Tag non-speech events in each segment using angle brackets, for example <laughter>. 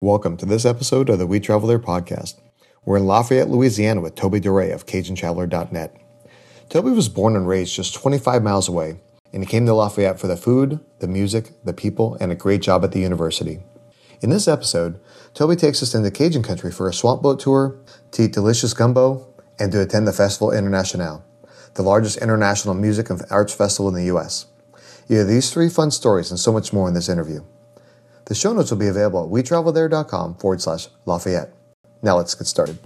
Welcome to this episode of the We Travel There podcast. We're in Lafayette, Louisiana with Toby Duray of CajunTraveler.net. Toby was born and raised just 25 miles away, and he came to Lafayette for the food, the music, the people, and a great job at the university. In this episode, Toby takes us into Cajun country for a swamp boat tour, to eat delicious gumbo, and to attend the Festival International, the largest international music and arts festival in the U.S. You have these three fun stories and so much more in this interview. The show notes will be available at wetravelthere.com forward slash Lafayette. Now let's get started.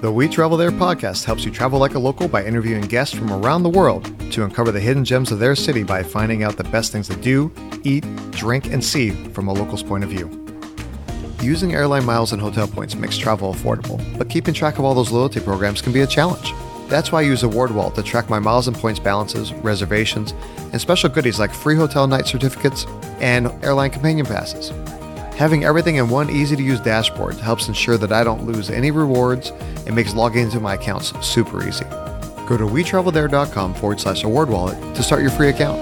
The We Travel There podcast helps you travel like a local by interviewing guests from around the world to uncover the hidden gems of their city by finding out the best things to do, eat, drink, and see from a local's point of view. Using airline miles and hotel points makes travel affordable, but keeping track of all those loyalty programs can be a challenge. That's why I use AwardWallet to track my miles and points balances, reservations, and special goodies like free hotel night certificates and airline companion passes. Having everything in one easy to use dashboard helps ensure that I don't lose any rewards and makes logging into my accounts super easy. Go to wetravelthere.com forward slash award wallet to start your free account.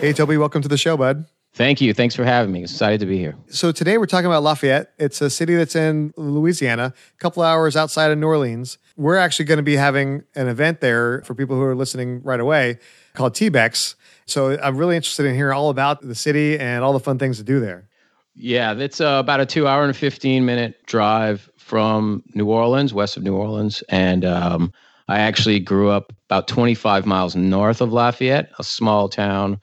Hey, Toby, welcome to the show, bud. Thank you. Thanks for having me. Excited to be here. So today we're talking about Lafayette. It's a city that's in Louisiana, a couple hours outside of New Orleans. We're actually going to be having an event there for people who are listening right away called TBEX. So I'm really interested in hearing all about the city and all the fun things to do there. Yeah, it's uh, about a two hour and 15 minute drive from New Orleans, west of New Orleans. And um, I actually grew up about 25 miles north of Lafayette, a small town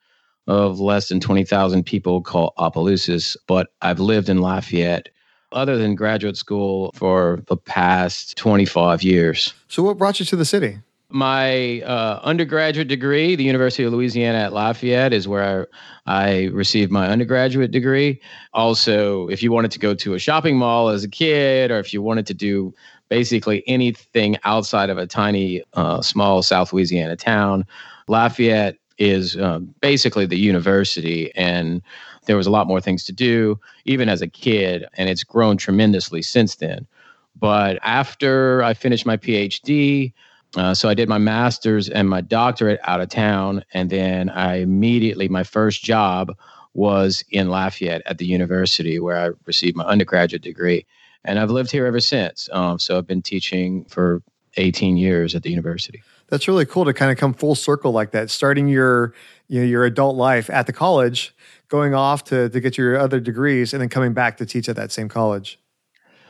of less than 20,000 people called Opelousas, but I've lived in Lafayette other than graduate school for the past 25 years. So, what brought you to the city? My uh, undergraduate degree, the University of Louisiana at Lafayette, is where I, I received my undergraduate degree. Also, if you wanted to go to a shopping mall as a kid, or if you wanted to do basically anything outside of a tiny, uh, small South Louisiana town, Lafayette is um, basically the university and there was a lot more things to do even as a kid and it's grown tremendously since then. But after i finished my phd uh, so i did my master's and my doctorate out of town and then i immediately my first job was in lafayette at the university where i received my undergraduate degree and i've lived here ever since. Um, so i've been teaching for 18 years at the university that's really cool to kind of come full circle like that, starting your you know, your adult life at the college, going off to to get your other degrees, and then coming back to teach at that same college.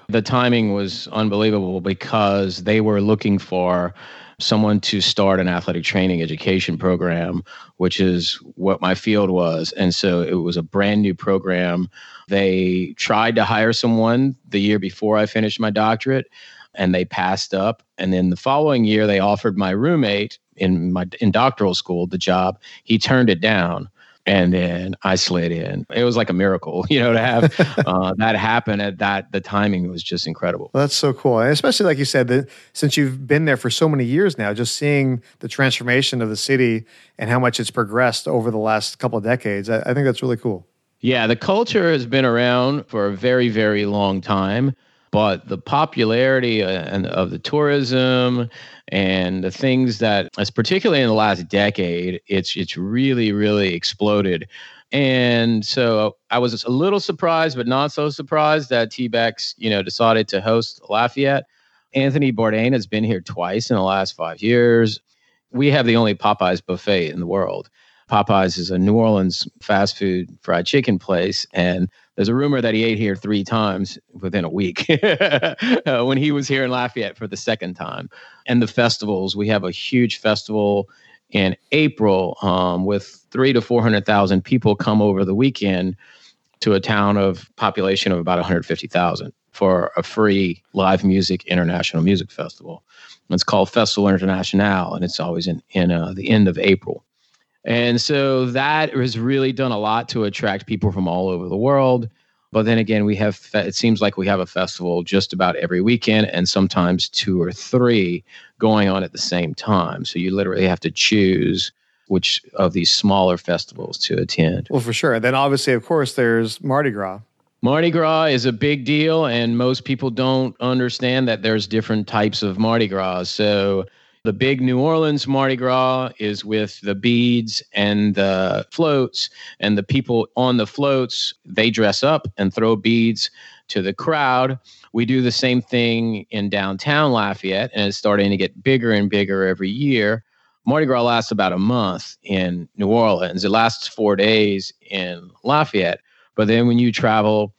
The timing was unbelievable because they were looking for someone to start an athletic training education program, which is what my field was. And so it was a brand new program. They tried to hire someone the year before I finished my doctorate and they passed up. And then the following year, they offered my roommate in my in doctoral school the job. He turned it down. And then I slid in. It was like a miracle, <laughs> you know, to have <laughs> uh, that happen at that. The timing was just incredible. Well, that's so cool, and especially like you said, that since you've been there for so many years now, just seeing the transformation of the city and how much it's progressed over the last couple of decades, I, I think that's really cool. Yeah, the culture has been around for a very, very long time but the popularity uh, of the tourism and the things that, as particularly in the last decade, it's it's really really exploded. And so I was a little surprised, but not so surprised that TBEX, you know, decided to host Lafayette. Anthony Bourdain has been here twice in the last five years. We have the only Popeyes buffet in the world. Popeyes is a New Orleans fast food fried chicken place, and there's a rumor that he ate here three times within a week <laughs> uh, when he was here in Lafayette for the second time. And the festivals, we have a huge festival in April um, with three to 400,000 people come over the weekend to a town of population of about 150,000 for a free live music international music festival. It's called Festival International, and it's always in, in uh, the end of April. And so that has really done a lot to attract people from all over the world. But then again, we have, it seems like we have a festival just about every weekend and sometimes two or three going on at the same time. So you literally have to choose which of these smaller festivals to attend. Well, for sure. And then obviously, of course, there's Mardi Gras. Mardi Gras is a big deal, and most people don't understand that there's different types of Mardi Gras. So The big New Orleans Mardi Gras is with the beads and the floats, and the people on the floats, they dress up and throw beads to the crowd. We do the same thing in downtown Lafayette, and it's starting to get bigger and bigger every year. Mardi Gras lasts about a month in New Orleans. It lasts four days in Lafayette. But then when you travel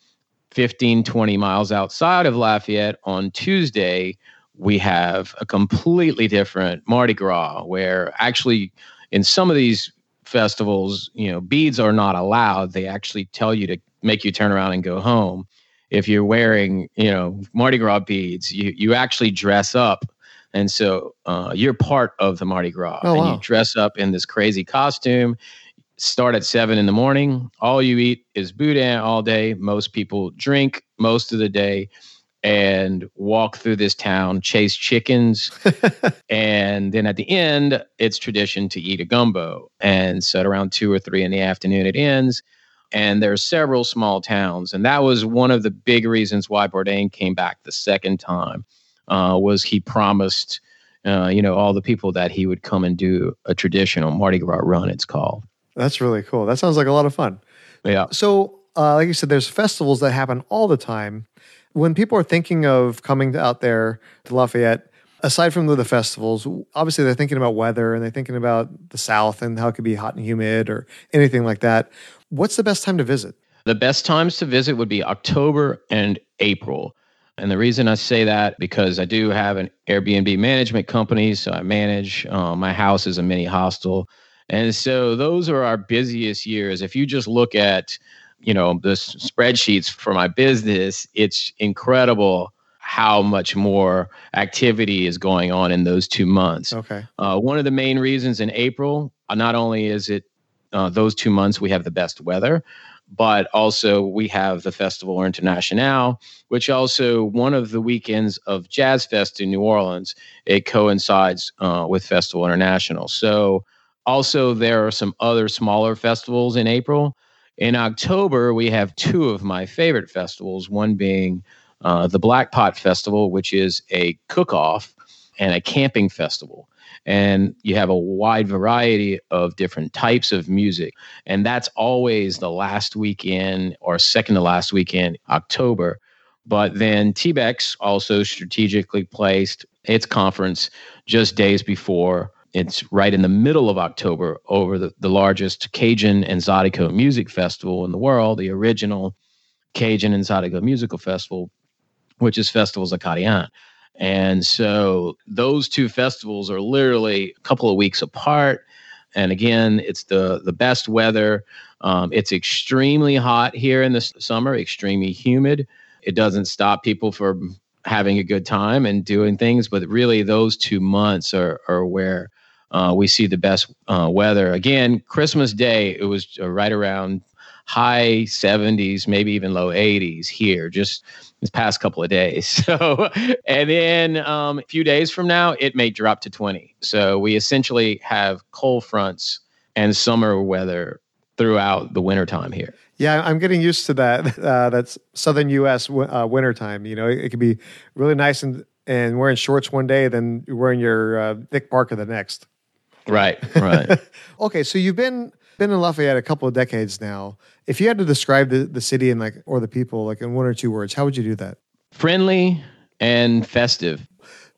15, 20 miles outside of Lafayette on Tuesday, we have a completely different Mardi Gras where actually in some of these festivals, you know, beads are not allowed. They actually tell you to make you turn around and go home. If you're wearing, you know, Mardi Gras beads, you, you actually dress up. And so uh, you're part of the Mardi Gras. Oh, and wow. you dress up in this crazy costume start at seven in the morning. All you eat is boudin all day. Most people drink most of the day and walk through this town, chase chickens. <laughs> and then at the end, it's tradition to eat a gumbo. And so at around two or three in the afternoon, it ends. And there are several small towns. And that was one of the big reasons why Bourdain came back the second time, uh, was he promised, uh, you know, all the people that he would come and do a traditional Mardi Gras run, it's called. That's really cool. That sounds like a lot of fun. Yeah. So, uh, like you said, there's festivals that happen all the time. When people are thinking of coming out there to Lafayette, aside from the, the festivals, obviously they're thinking about weather and they're thinking about the South and how it could be hot and humid or anything like that. What's the best time to visit? The best times to visit would be October and April. And the reason I say that because I do have an Airbnb management company, so I manage uh, my house as a mini hostel, and so those are our busiest years. If you just look at, you know, the spreadsheets for my business, it's incredible how much more activity is going on in those two months. Okay. Uh, one of the main reasons in April, uh, not only is it uh, those two months we have the best weather, but also we have the Festival International, which also one of the weekends of Jazz Fest in New Orleans. It coincides uh, with Festival International. So also there are some other smaller festivals in April. In October, we have two of my favorite festivals. One being uh, the Black Pot Festival, which is a cook-off and a camping festival and you have a wide variety of different types of music and that's always the last weekend or second to last weekend october but then tbex also strategically placed its conference just days before it's right in the middle of october over the, the largest cajun and zydeco music festival in the world the original cajun and zydeco musical festival which is Festivals Acadiens and so those two festivals are literally a couple of weeks apart. And again, it's the the best weather. Um, it's extremely hot here in the summer, extremely humid. It doesn't stop people from having a good time and doing things, but really those two months are are where uh, we see the best uh, weather. Again, Christmas Day, it was uh, right around high 70s, maybe even low 80s here, just this past couple of days. <laughs> So, and then um, a few days from now, it may drop to 20. So we essentially have cold fronts and summer weather throughout the wintertime here. Yeah, I'm getting used to that. <laughs> Uh, that's Southern U.S. w- uh, wintertime. You know, it, it can be really nice and and wearing shorts one day, then wearing your uh, thick parka the next. Right, right. <laughs> Okay, so you've been been in Lafayette a couple of decades now. If you had to describe the, the city and like or the people like in one or two words, how would you do that? Friendly and festive.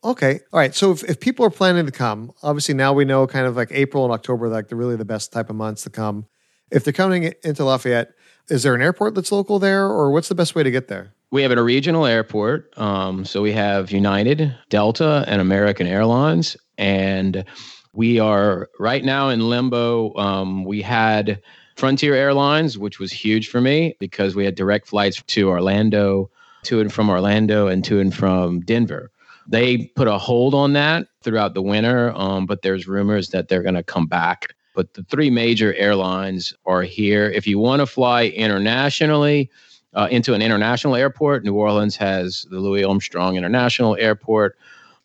Okay, all right. So if, if people are planning to come, obviously now we know kind of like April and October, like they're really the best type of months to come. If they're coming into Lafayette, is there an airport that's local there, or what's the best way to get there? We have a regional airport. Um, so we have United, Delta, and American Airlines. And we are right now in limbo. Um, we had Frontier Airlines, which was huge for me because we had direct flights to Orlando, to and from Orlando, and to and from Denver. They put a hold on that throughout the winter, um, but there's rumors that they're going to come back. But the three major airlines are here. If you want to fly internationally, uh, into an international airport. New Orleans has the Louis Armstrong International Airport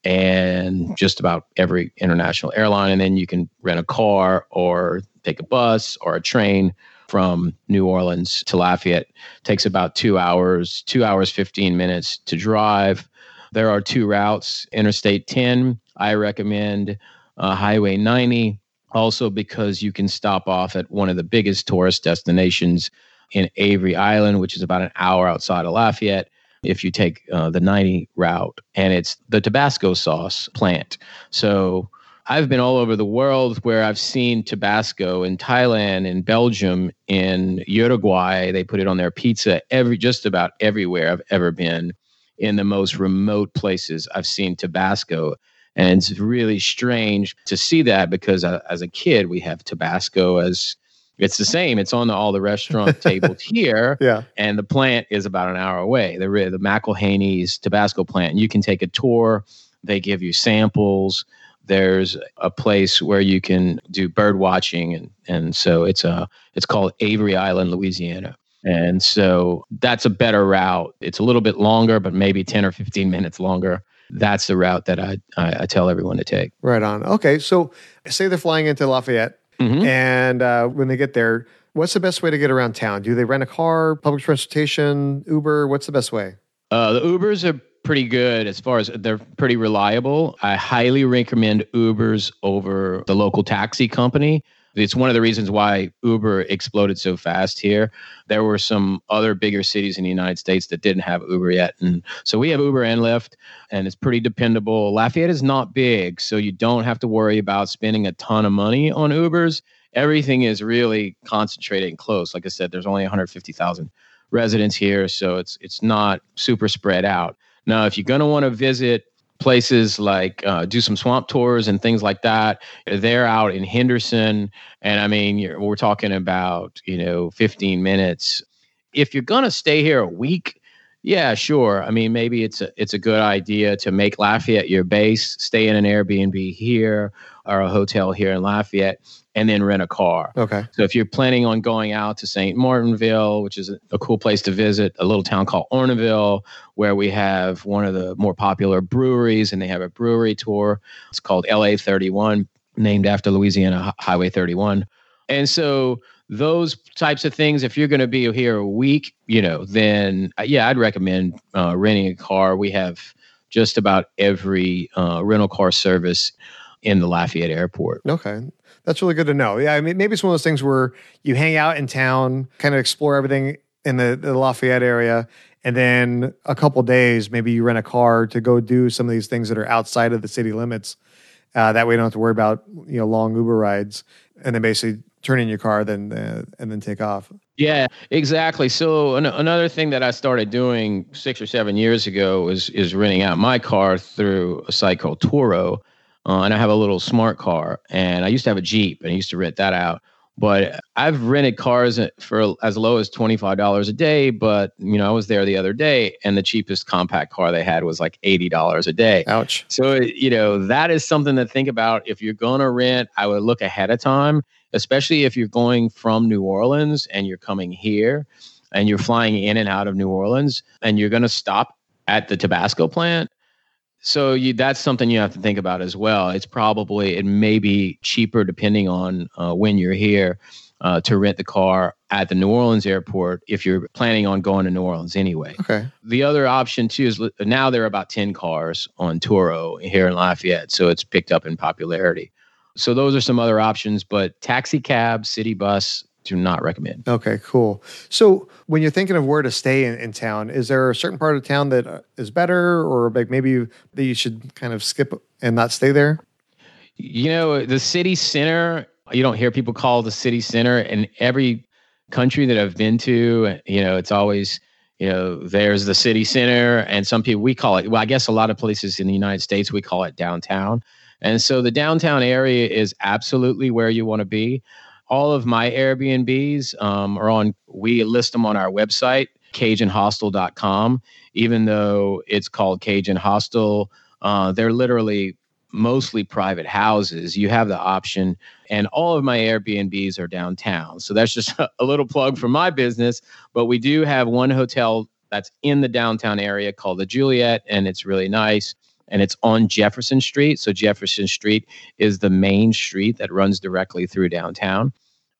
and just about every international airline. And then you can rent a car or take a bus or a train from New Orleans to Lafayette. takes about two hours, two hours, 15 minutes to drive. There are two routes Interstate 10 I recommend uh, Highway 90 also because you can stop off at one of the biggest tourist destinations in Avery Island, which is about an hour outside of Lafayette if you take uh, the 90 route, and it's the Tabasco sauce plant. So I've been all over the world where I've seen Tabasco in Thailand, in Belgium, in Uruguay. They put it on their pizza every just about everywhere I've ever been. In the most remote places, I've seen Tabasco. And it's really strange to see that because uh, as a kid, we have Tabasco as it's the same. It's on the, all the restaurant <laughs> tables here. Yeah. And the plant is about an hour away. The, the McIlhenny's Tabasco plant. You can take a tour. They give you samples. There's a place where you can do bird watching. And, and so it's a, it's called Avery Island, Louisiana. And so that's a better route. It's a little bit longer, but maybe 10 or 15 minutes longer that's the route that I, I, I tell everyone to take. Right on. Okay, so say they're flying into Lafayette, mm-hmm. and uh, when they get there, what's the best way to get around town? Do they rent a car, public transportation, Uber? What's the best way? Uh, the Ubers are pretty good as far as they're pretty reliable. I highly recommend Ubers over the local taxi company it's one of the reasons why Uber exploded so fast here. There were some other bigger cities in the United States that didn't have Uber yet. And so we have Uber and Lyft, and it's pretty dependable. Lafayette is not big, so you don't have to worry about spending a ton of money on Ubers. Everything is really concentrated and close. Like I said, there's only 150,000 residents here, so it's it's not super spread out. Now, if you're going to want to visit places like uh, do some swamp tours and things like that. They're out in Henderson, and I mean, we're talking about you know 15 minutes. If you're gonna stay here a week, yeah, sure. I mean, maybe it's a it's a good idea to make Lafayette your base, stay in an Airbnb here or a hotel here in Lafayette, and then rent a car. Okay. So if you're planning on going out to St. Martinville, which is a, a, cool place to visit, a little town called Arnaudville, where we have one of the more popular breweries, and they have a brewery tour. It's called LA 31, named after Louisiana Highway 31. And so those types of things, if you're going to be here a week, you know, then uh, yeah, I'd recommend uh, renting a car. We have just about every uh, rental car service in the Lafayette airport. Okay. That's really good to know. Yeah, I mean, maybe it's one of those things where you hang out in town, kind of explore everything in the, the Lafayette area, and then a couple days, maybe you rent a car to go do some of these things that are outside of the city limits. Uh, that way, you don't have to worry about you know long Uber rides, and then basically turn in your car, then uh, and then take off. Yeah, exactly. So an- another thing that I started doing six or seven years ago is is renting out my car through a site called Turo uh, and I have a little smart car. And I used to have a Jeep, and I used to rent that out. But I've rented cars for as low as twenty five dollars a day. But you know, I was there the other day, and the cheapest compact car they had was like eighty dollars a day. Ouch! So you know, that is something to think about. If you're gonna rent, I would look ahead of time, especially if you're going from New Orleans and you're coming here, and you're flying in and out of New Orleans, and you're gonna stop at the Tabasco plant so you, that's something you have to think about as well. It's probably it may be cheaper depending on uh, when you're here uh, to rent the car at the New Orleans airport if you're planning on going to New Orleans anyway. Okay. The other option too is now there are about ten cars on Turo here in Lafayette, so it's picked up in popularity. So those are some other options, but taxi cab, city bus, do not recommend. Okay, cool. So when you're thinking of where to stay in, in town, is there a certain part of town that uh, better, or like maybe you, that you should kind of skip and not stay there? You know, the city center. You don't hear people call the city center in every country that I've been to. You know, it's always you know there's the city center, and some people we call it. Well, I guess a lot of places in the United States we call it downtown. And so the downtown area is absolutely where you want to be all of my Airbnbs um, are on, we list them on our website, CajunHostel.com. Even though it's called Cajun Hostel, uh, they're literally mostly private houses. You have the option, and all of my Airbnbs are downtown. So that's just <laughs> a little plug for my business. But we do have one hotel that's in the downtown area called the Juliet, and it's really nice and it's on Jefferson Street. So Jefferson Street is the main street that runs directly through downtown.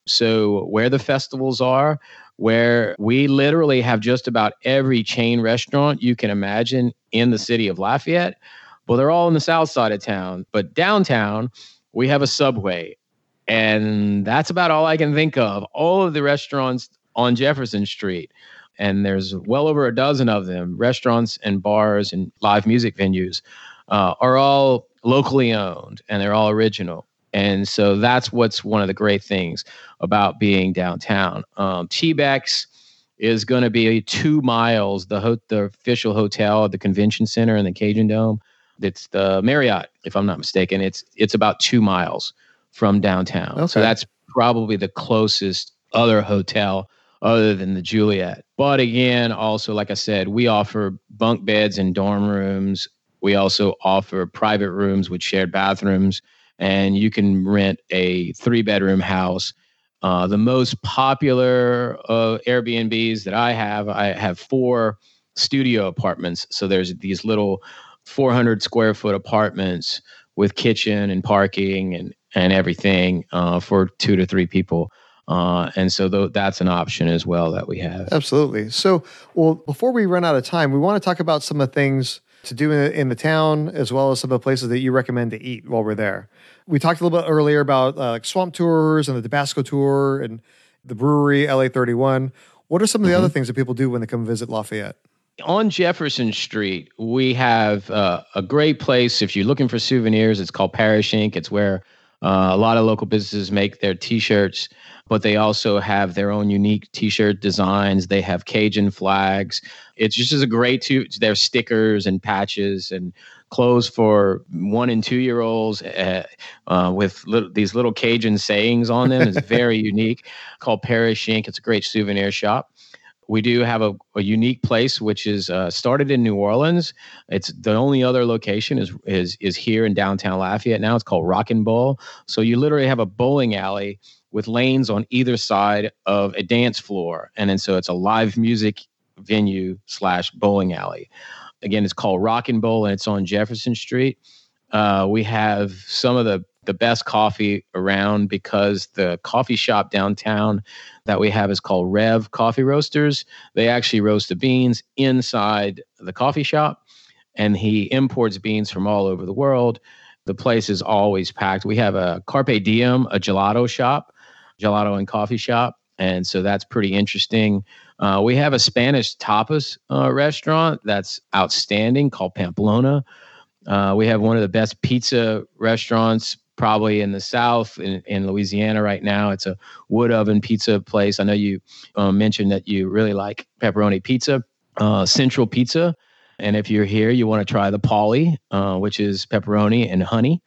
So, where the festivals are, where we literally have just about every chain restaurant you can imagine in the city of Lafayette. Well, they're all in the south side of town, but downtown we have a subway. And that's about all I can think of. All of the restaurants on Jefferson Street, and there's well over a dozen of them, restaurants and bars and live music venues, uh, are all locally owned and they're all original. And so that's what's one of the great things about being downtown. Um, TBEX is going to be two miles, the, ho- the official hotel at the convention center and the Cajun Dome. It's the Marriott, if I'm not mistaken. It's it's about two miles from downtown. Okay. So that's probably the closest other hotel other than the Juliet. But again, also like I said, we offer bunk beds and dorm rooms. We also offer private rooms with shared bathrooms and you can rent a three bedroom house. Uh, the most popular uh, Airbnbs that I have, I have four studio apartments. So there's these little 400 square foot apartments with kitchen and parking and and everything uh, for two to three people. Uh, and so th- that's an option as well that we have. Absolutely. So, well, before we run out of time, we want to talk about some of the things to do in, in the town, as well as some of the places that you recommend to eat while we're there. We talked a little bit earlier about uh, like swamp tours and the Tabasco tour and the brewery LA 31. What are some of the mm-hmm. other things that people do when they come visit Lafayette? On Jefferson Street, we have uh, a great place. If you're looking for souvenirs, it's called Parish Ink. It's where uh, a lot of local businesses make their T-shirts, but they also have their own unique T-shirt designs. They have Cajun flags. It's just a great to their stickers and patches and clothes for one and two year olds uh, uh, with little, these little Cajun sayings on them. It's very <laughs> unique. Called Parish Ink. It's a great souvenir shop. We do have a, a unique place which is uh, started in New Orleans. It's the only other location is is is here in downtown Lafayette now. It's called Rock and Bowl. So you literally have a bowling alley with lanes on either side of a dance floor, and then so it's a live music venue slash bowling alley. Again, it's called Rock and Bowl, and it's on Jefferson Street. Uh, we have some of the the best coffee around because the coffee shop downtown that we have is called Rev Coffee Roasters. They actually roast the beans inside the coffee shop, and he imports beans from all over the world. The place is always packed. We have a Carpe Diem, a gelato shop, gelato and coffee shop, and so that's pretty interesting. Uh, we have a Spanish tapas uh, restaurant that's outstanding called Pamplona. Uh, we have one of the best pizza restaurants probably in the South in, in Louisiana right now. It's a wood oven pizza place. I know you uh, mentioned that you really like pepperoni pizza, uh, Central Pizza. And if you're here, you want to try the Polly, uh, which is pepperoni and honey.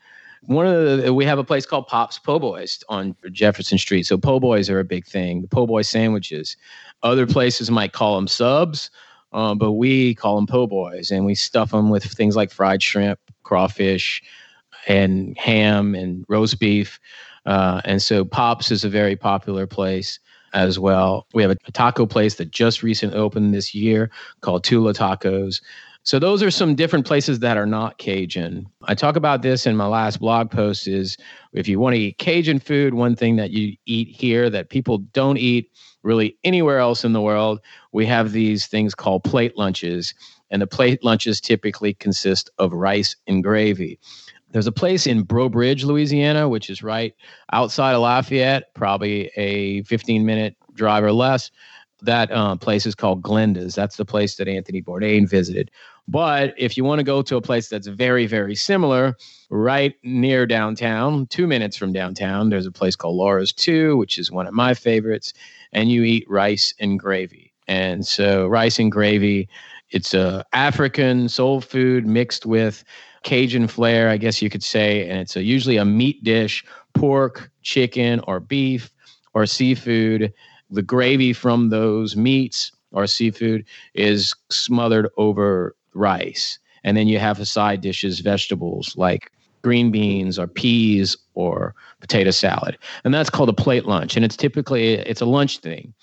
One of the we have a place called Pops Po' Boys on Jefferson Street. So po' boys are a big thing. The po' boy sandwiches. Other places might call them subs, uh, but we call them po' boys, and we stuff them with things like fried shrimp, crawfish, and ham and roast beef. Uh, and so Pops is a very popular place as well. We have a, a taco place that just recently opened this year called Tula Tacos. So those are some different places that are not Cajun. I talk about this in my last blog post is if you want to eat Cajun food, one thing that you eat here that people don't eat really anywhere else in the world, we have these things called plate lunches. And the plate lunches typically consist of rice and gravy. There's a place in Breaux Bridge, Louisiana, which is right outside of Lafayette, probably a 15 minute drive or less. That uh, place is called Glenda's. That's the place that Anthony Bourdain visited. But if you want to go to a place that's very, very similar, right near downtown, two minutes from downtown, there's a place called Laura's 2, which is one of my favorites. And you eat rice and gravy. And so, rice and gravy, it's a African soul food mixed with Cajun flair, I guess you could say. And it's a, usually a meat dish pork, chicken, or beef, or seafood. The gravy from those meats or seafood is smothered over rice. And then you have the side dishes, vegetables like green beans or peas or potato salad. And that's called a plate lunch. And it's typically it's a lunch thing.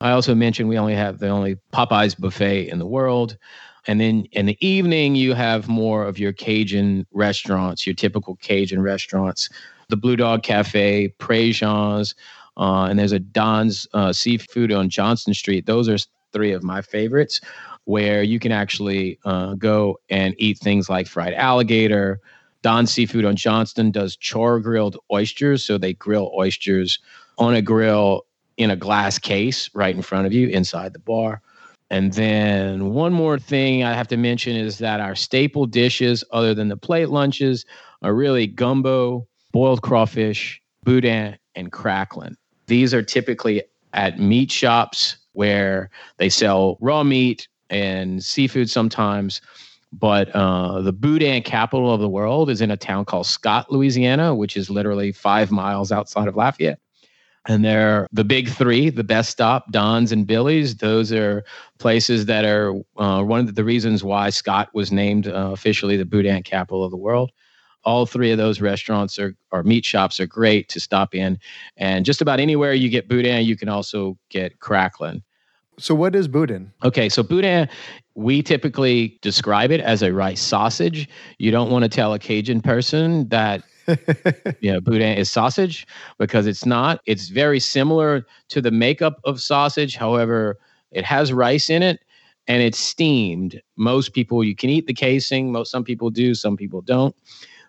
I also mentioned we only have the only Popeyes buffet in the world. And then in the evening, you have more of your Cajun restaurants, your typical Cajun restaurants, the Blue Dog Cafe, Prejean's, uh, and there's a Don's uh, Seafood on Johnston Street. Those are three of my favorites. where you can actually uh, go and eat things like fried alligator. Don Seafood on Johnston does char grilled oysters. So they grill oysters on a grill in a glass case right in front of you inside the bar. And then one more thing I have to mention is that our staple dishes, other than the plate lunches, are really gumbo, boiled crawfish, boudin, and cracklin. These are typically at meat shops where they sell raw meat and seafood sometimes. But uh, the boudin capital of the world is in a town called Scott, Louisiana, which is literally five miles outside of Lafayette. And they're the big three, the best stop, Don's and Billy's. Those are places that are uh, one of the reasons why Scott was named uh, officially the boudin capital of the world. All three of those restaurants are or meat shops are great to stop in. And just about anywhere you get boudin you can also get cracklin. So what is boudin? Okay so boudin we typically describe it as a rice sausage. You don't want to tell a cajun person that <laughs> know boudin is sausage because it's not it's very similar to the makeup of sausage however it has rice in it and it's steamed most people you can eat the casing most some people do some people don't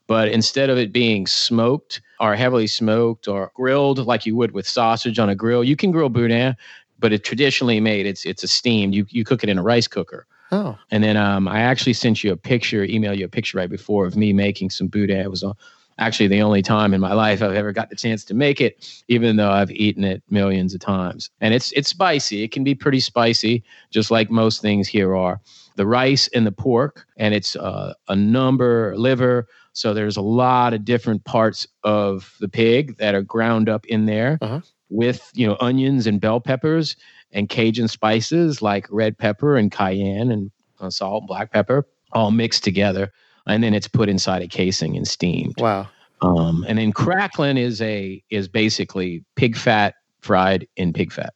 but instead of it being smoked or heavily smoked or grilled like you would with sausage on a grill, you can grill boudin, but it's traditionally made. It's it's a steamed. You you cook it in a rice cooker. Oh. And then um, I actually sent you a picture, email you a picture right before of me making some boudin. It was uh, actually the only time in my life I've ever got the chance to make it, even though I've eaten it millions of times. And it's it's spicy. It can be pretty spicy, just like most things here are. The rice and the pork, and it's uh, a number liver, so there's a lot of different parts of the pig that are ground up in there uh-huh. with, you know, onions and bell peppers and Cajun spices like red pepper and cayenne and uh, salt, black pepper, all mixed together. And then it's put inside a casing and steamed. Wow. Um, and then cracklin is a is basically pig fat fried in pig fat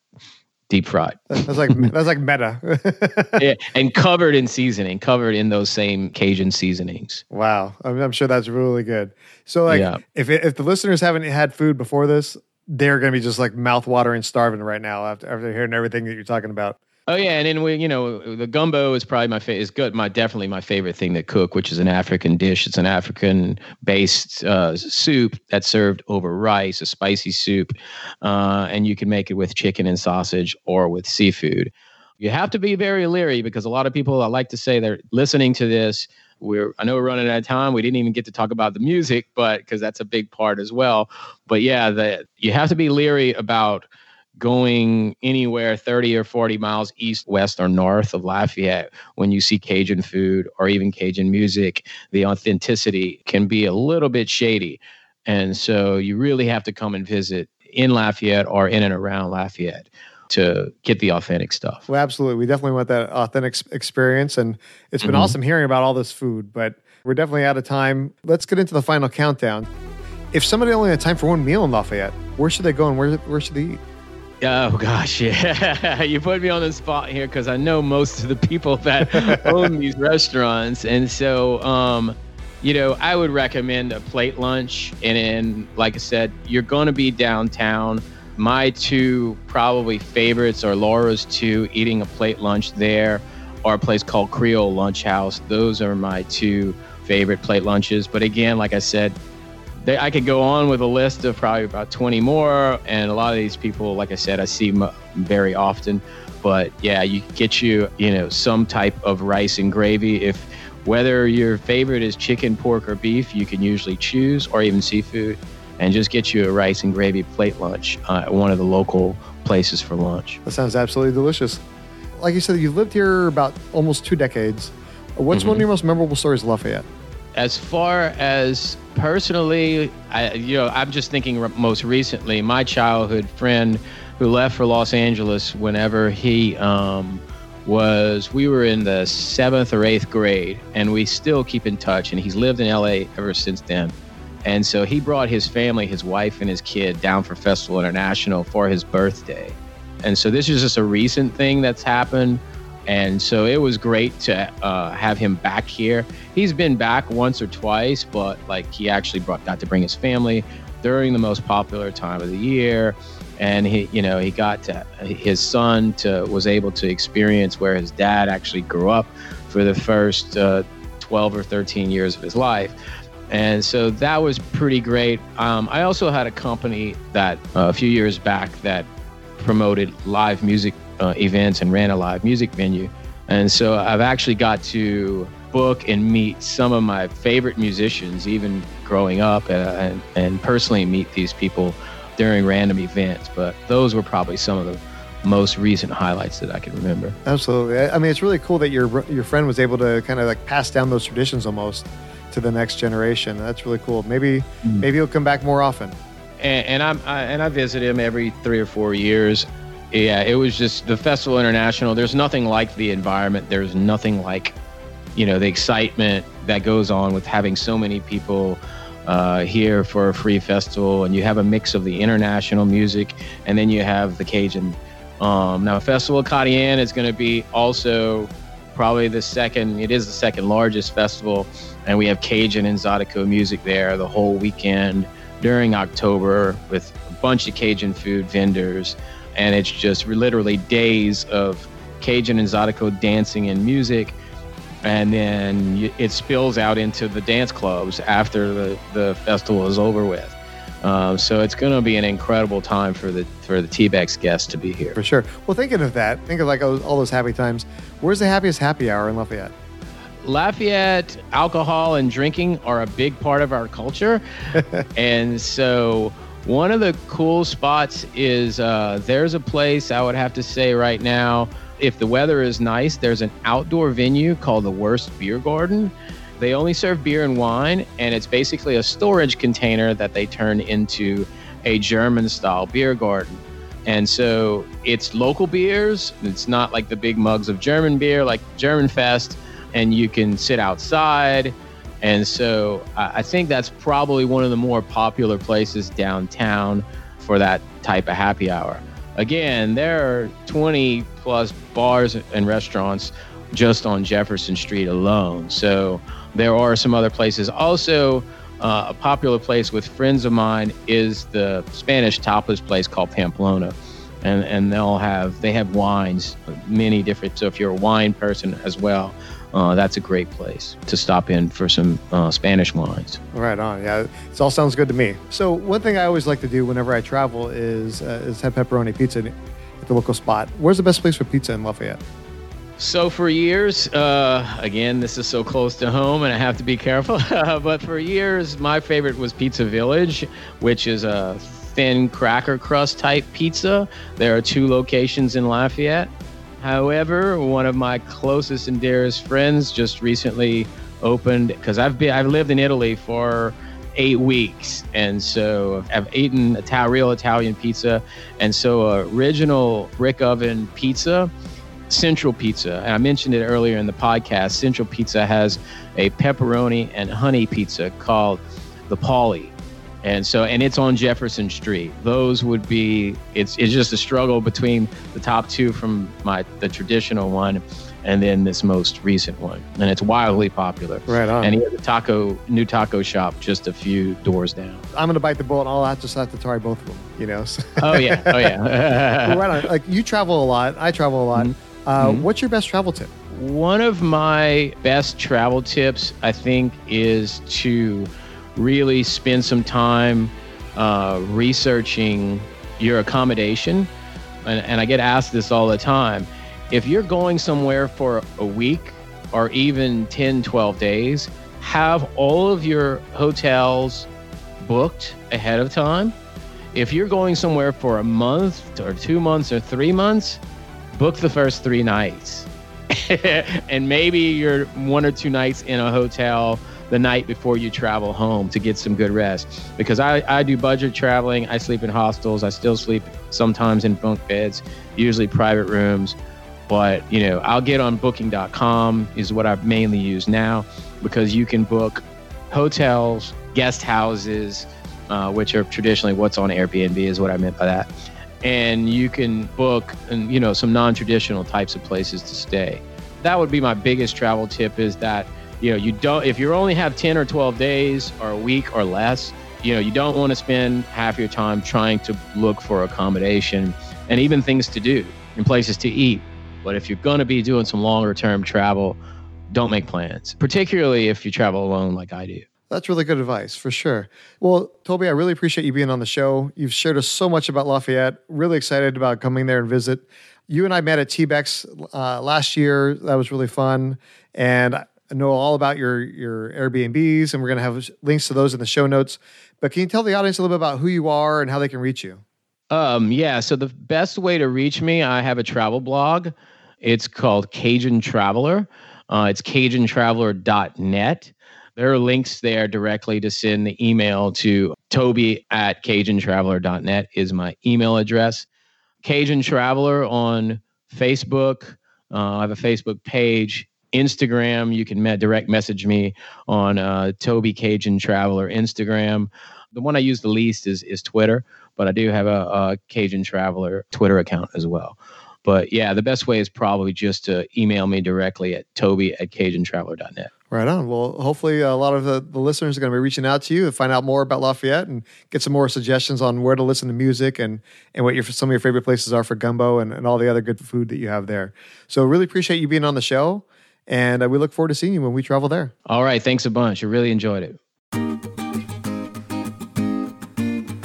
deep fried. That's like <laughs> that's like meta. <laughs> yeah, and covered in seasoning, covered in those same Cajun seasonings. Wow, I'm, I'm sure that's really good. So, like, yeah. if if the listeners haven't had food before this, they're going to be just like mouth watering, starving right now after after hearing everything that you're talking about. Oh yeah, and then we, you know, the gumbo is probably my favorite. Is good. My definitely my favorite thing to cook, which is an African dish. It's an African-based uh, soup that's served over rice, a spicy soup, uh, and you can make it with chicken and sausage or with seafood. You have to be very leery because a lot of people, I like to say, they're listening to this. We're, I know we're running out of time. We didn't even get to talk about the music, but because that's a big part as well. But yeah, the, you have to be leery about going anywhere 30 or 40 miles east, west, or north of Lafayette, when you see Cajun food or even Cajun music, the authenticity can be a little bit shady. And so you really have to come and visit in Lafayette or in and around Lafayette to get the authentic stuff. Well, absolutely. We definitely want that authentic experience. And it's been mm-hmm. awesome hearing about all this food, but we're definitely out of time. Let's get into the final countdown. If somebody only had time for one meal in Lafayette, where should they go and where, where should they eat? Oh gosh, yeah. <laughs> you put me on the spot here because I know most of the people that own these <laughs> restaurants, and so um, you know, I would recommend a plate lunch. And then, like I said, you're going to be downtown. My two probably favorites are Laura's two, eating a plate lunch there, or a place called Creole Lunch House. Those are my two favorite plate lunches. But again, like I said, they, I could go on with a list of probably about 20 more. And a lot of these people, like I said, I see m- very often. But yeah, you get you, you know, some type of rice and gravy. If whether your favorite is chicken, pork, or beef, you can usually choose, or even seafood, and just get you a rice and gravy plate lunch uh, at one of the local places for lunch. That sounds absolutely delicious. Like you said, you've lived here about almost two decades. What's mm-hmm. one of your most memorable stories of Lafayette? As far as personally, I, you know, I'm just thinking most recently, my childhood friend who left for Los Angeles whenever he um, was, we were in the seventh or eighth grade, and we still keep in touch. And he's lived in LA ever since then. And so he brought his family, his wife, and his kid down for Festival International for his birthday. And so this is just a recent thing that's happened. And so it was great to uh, have him back here. He's been back once or twice, but like he actually brought, got to bring his family during the most popular time of the year. And he, you know, he got to, his son to was able to experience where his dad actually grew up for the first uh, 12 or 13 years of his life. And so that was pretty great. Um, I also had a company that uh, a few years back that promoted live music uh, events and ran a live music venue. And so I've actually got to book and meet some of my favorite musicians, even growing up, uh, and, and personally meet these people during random events. But those were probably some of the most recent highlights that I can remember. Absolutely. I mean, it's really cool that your your friend was able to kind of like pass down those traditions almost to the next generation. That's really cool. Maybe mm-hmm. maybe he'll come back more often. And, and I'm I, and I visit him every three or four years. Yeah, it was just the Festival International. There's nothing like the environment. There's nothing like, you know, the excitement that goes on with having so many people uh, here for a free festival, and you have a mix of the international music, and then you have the Cajun. Um, now, Festival Acadian is going to be also probably the second. It is the second largest festival, and we have Cajun and Zydeco music there the whole weekend during October with a bunch of Cajun food vendors and it's just literally days of Cajun and Zydeco dancing and music. And then it spills out into the dance clubs after the, the festival is over with. Um, so it's going to be an incredible time for the for the TBEX guests to be here. For sure. Well, thinking of that, think of like all those happy times. Where's the happiest happy hour in Lafayette? Lafayette, alcohol and drinking are a big part of our culture, <laughs> and so one of the cool spots is uh, there's a place I would have to say right now, if the weather is nice, there's an outdoor venue called the Wurst Beer Garden. They only serve beer and wine, and it's basically a storage container that they turn into a German style beer garden. And so it's local beers. It's not like the big mugs of German beer like German Fest. And you can sit outside and so I think that's probably one of the more popular places downtown for that type of happy hour. Again, there are 20 plus bars and restaurants just on Jefferson Street alone. So there are some other places. Also, uh, a popular place with friends of mine is the Spanish tapas place called Pamplona. And, and they'll have they have wines many different so if you're a wine person as well uh, that's a great place to stop in for some uh, Spanish wines. Right on. Yeah, it all sounds good to me. So one thing I always like to do whenever I travel is uh, is have pepperoni pizza at the local spot. Where's the best place for pizza in Lafayette? So for years, uh, again, this is so close to home, and I have to be careful. <laughs> but for years, my favorite was Pizza Village, which is a thin cracker crust type pizza. There are two locations in Lafayette. However, one of my closest and dearest friends just recently opened because I've been I've lived in Italy for eight weeks, and so I've eaten a real Italian pizza, and so original brick oven pizza. Central Pizza, and I mentioned it earlier in the podcast. Central Pizza has a pepperoni and honey pizza called the Paulie and so and it's on Jefferson Street. Those would be it's it's just a struggle between the top two from my the traditional one and then this most recent one. And it's wildly popular. Right on. And he has a taco new taco shop just a few doors down. I'm gonna bite the bullet I'll have just have to try both of them, you know. oh yeah. Oh yeah. <laughs> right on. Like you travel a lot, I travel a lot. Mm-hmm. Uh, mm-hmm. what's your best travel tip? One of my best travel tips, I think, is to really spend some time uh, researching your accommodation. And, and I get asked this all the time. If you're going somewhere for a week or even 10, 12 days, have all of your hotels booked ahead of time. If you're going somewhere for a month or two months or three months, book the first three nights. <laughs> and maybe you're one or two nights in a hotel the night before you travel home to get some good rest. Because I, I do budget traveling, I sleep in hostels, I still sleep sometimes in bunk beds, usually private rooms. But, you know, I'll get on booking.com is what I mainly use now because you can book hotels, guest houses, uh, which are traditionally what's on Airbnb is what I meant by that. And you can book and you know some non-traditional types of places to stay. That would be my biggest travel tip is that you know you don't if you only have 10 or 12 days or a week or less you know, you don't want to spend half your time trying to look for accommodation and even things to do and places to eat. But if you're going to be doing some longer term travel, don't make plans, particularly if you travel alone like I do. That's really good advice for sure. Well, Toby, I really appreciate you being on the show. You've shared us so much about Lafayette. Really excited about coming there and visit. You and I met at TBEX uh, last year. That was really fun. And know all about your, your Airbnbs, and we're going to have links to those in the show notes. But can you tell the audience a little bit about who you are and how they can reach you? Um, yeah. So the best way to reach me, I have a travel blog. It's called Cajun Traveler. Uh, it's CajunTraveler.net. There are links there directly to send the email to Toby at CajunTraveler.net is my email address. Cajun Traveler on Facebook. Uh, I have a Facebook page. Instagram, you can direct message me on uh, Toby Cajun Traveler Instagram. The one I use the least is is Twitter, but I do have a, a Cajun Traveler Twitter account as well. But yeah, the best way is probably just to email me directly at toby at cajuntraveler.net. Right on. Well, hopefully a lot of the, the listeners are going to be reaching out to you to find out more about Lafayette and get some more suggestions on where to listen to music and, and what your, some of your favorite places are for gumbo and, and all the other good food that you have there. So really appreciate you being on the show. And uh, we look forward to seeing you when we travel there. All right. Thanks a bunch. I really enjoyed it.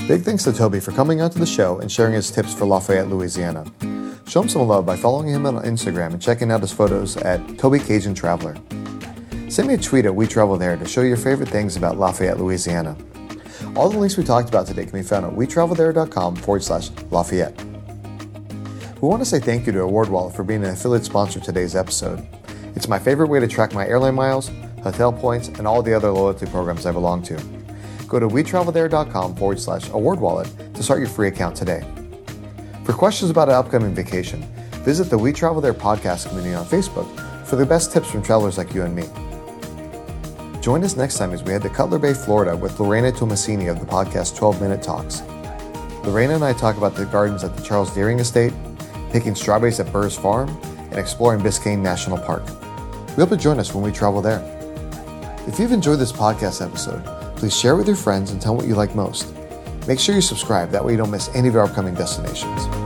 Big thanks to Toby for coming onto the show and sharing his tips for Lafayette, Louisiana. Show him some love by following him on Instagram and checking out his photos at Toby Cajun Traveler. Send me a tweet at We Travel There to show your favorite things about Lafayette, Louisiana. All the links we talked about today can be found at wetravelthere.com forward slash Lafayette. We want to say thank you to Award Wallet for being an affiliate sponsor of today's episode. It's my favorite way to track my airline miles, hotel points, and all the other loyalty programs I belong to. Go to wetravelthere.com forward slash award wallet to start your free account today. For questions about an upcoming vacation, visit the We Travel There podcast community on Facebook for the best tips from travelers like you and me. Join us next time as we head to Cutler Bay, Florida with Lorena Tomasini of the podcast 12 Minute Talks. Lorena and I talk about the gardens at the Charles Deering Estate, picking strawberries at Burrs Farm, and exploring Biscayne National Park. We hope to join us when we travel there. If you've enjoyed this podcast episode, please share it with your friends and tell them what you like most. Make sure you subscribe, that way you don't miss any of our upcoming destinations.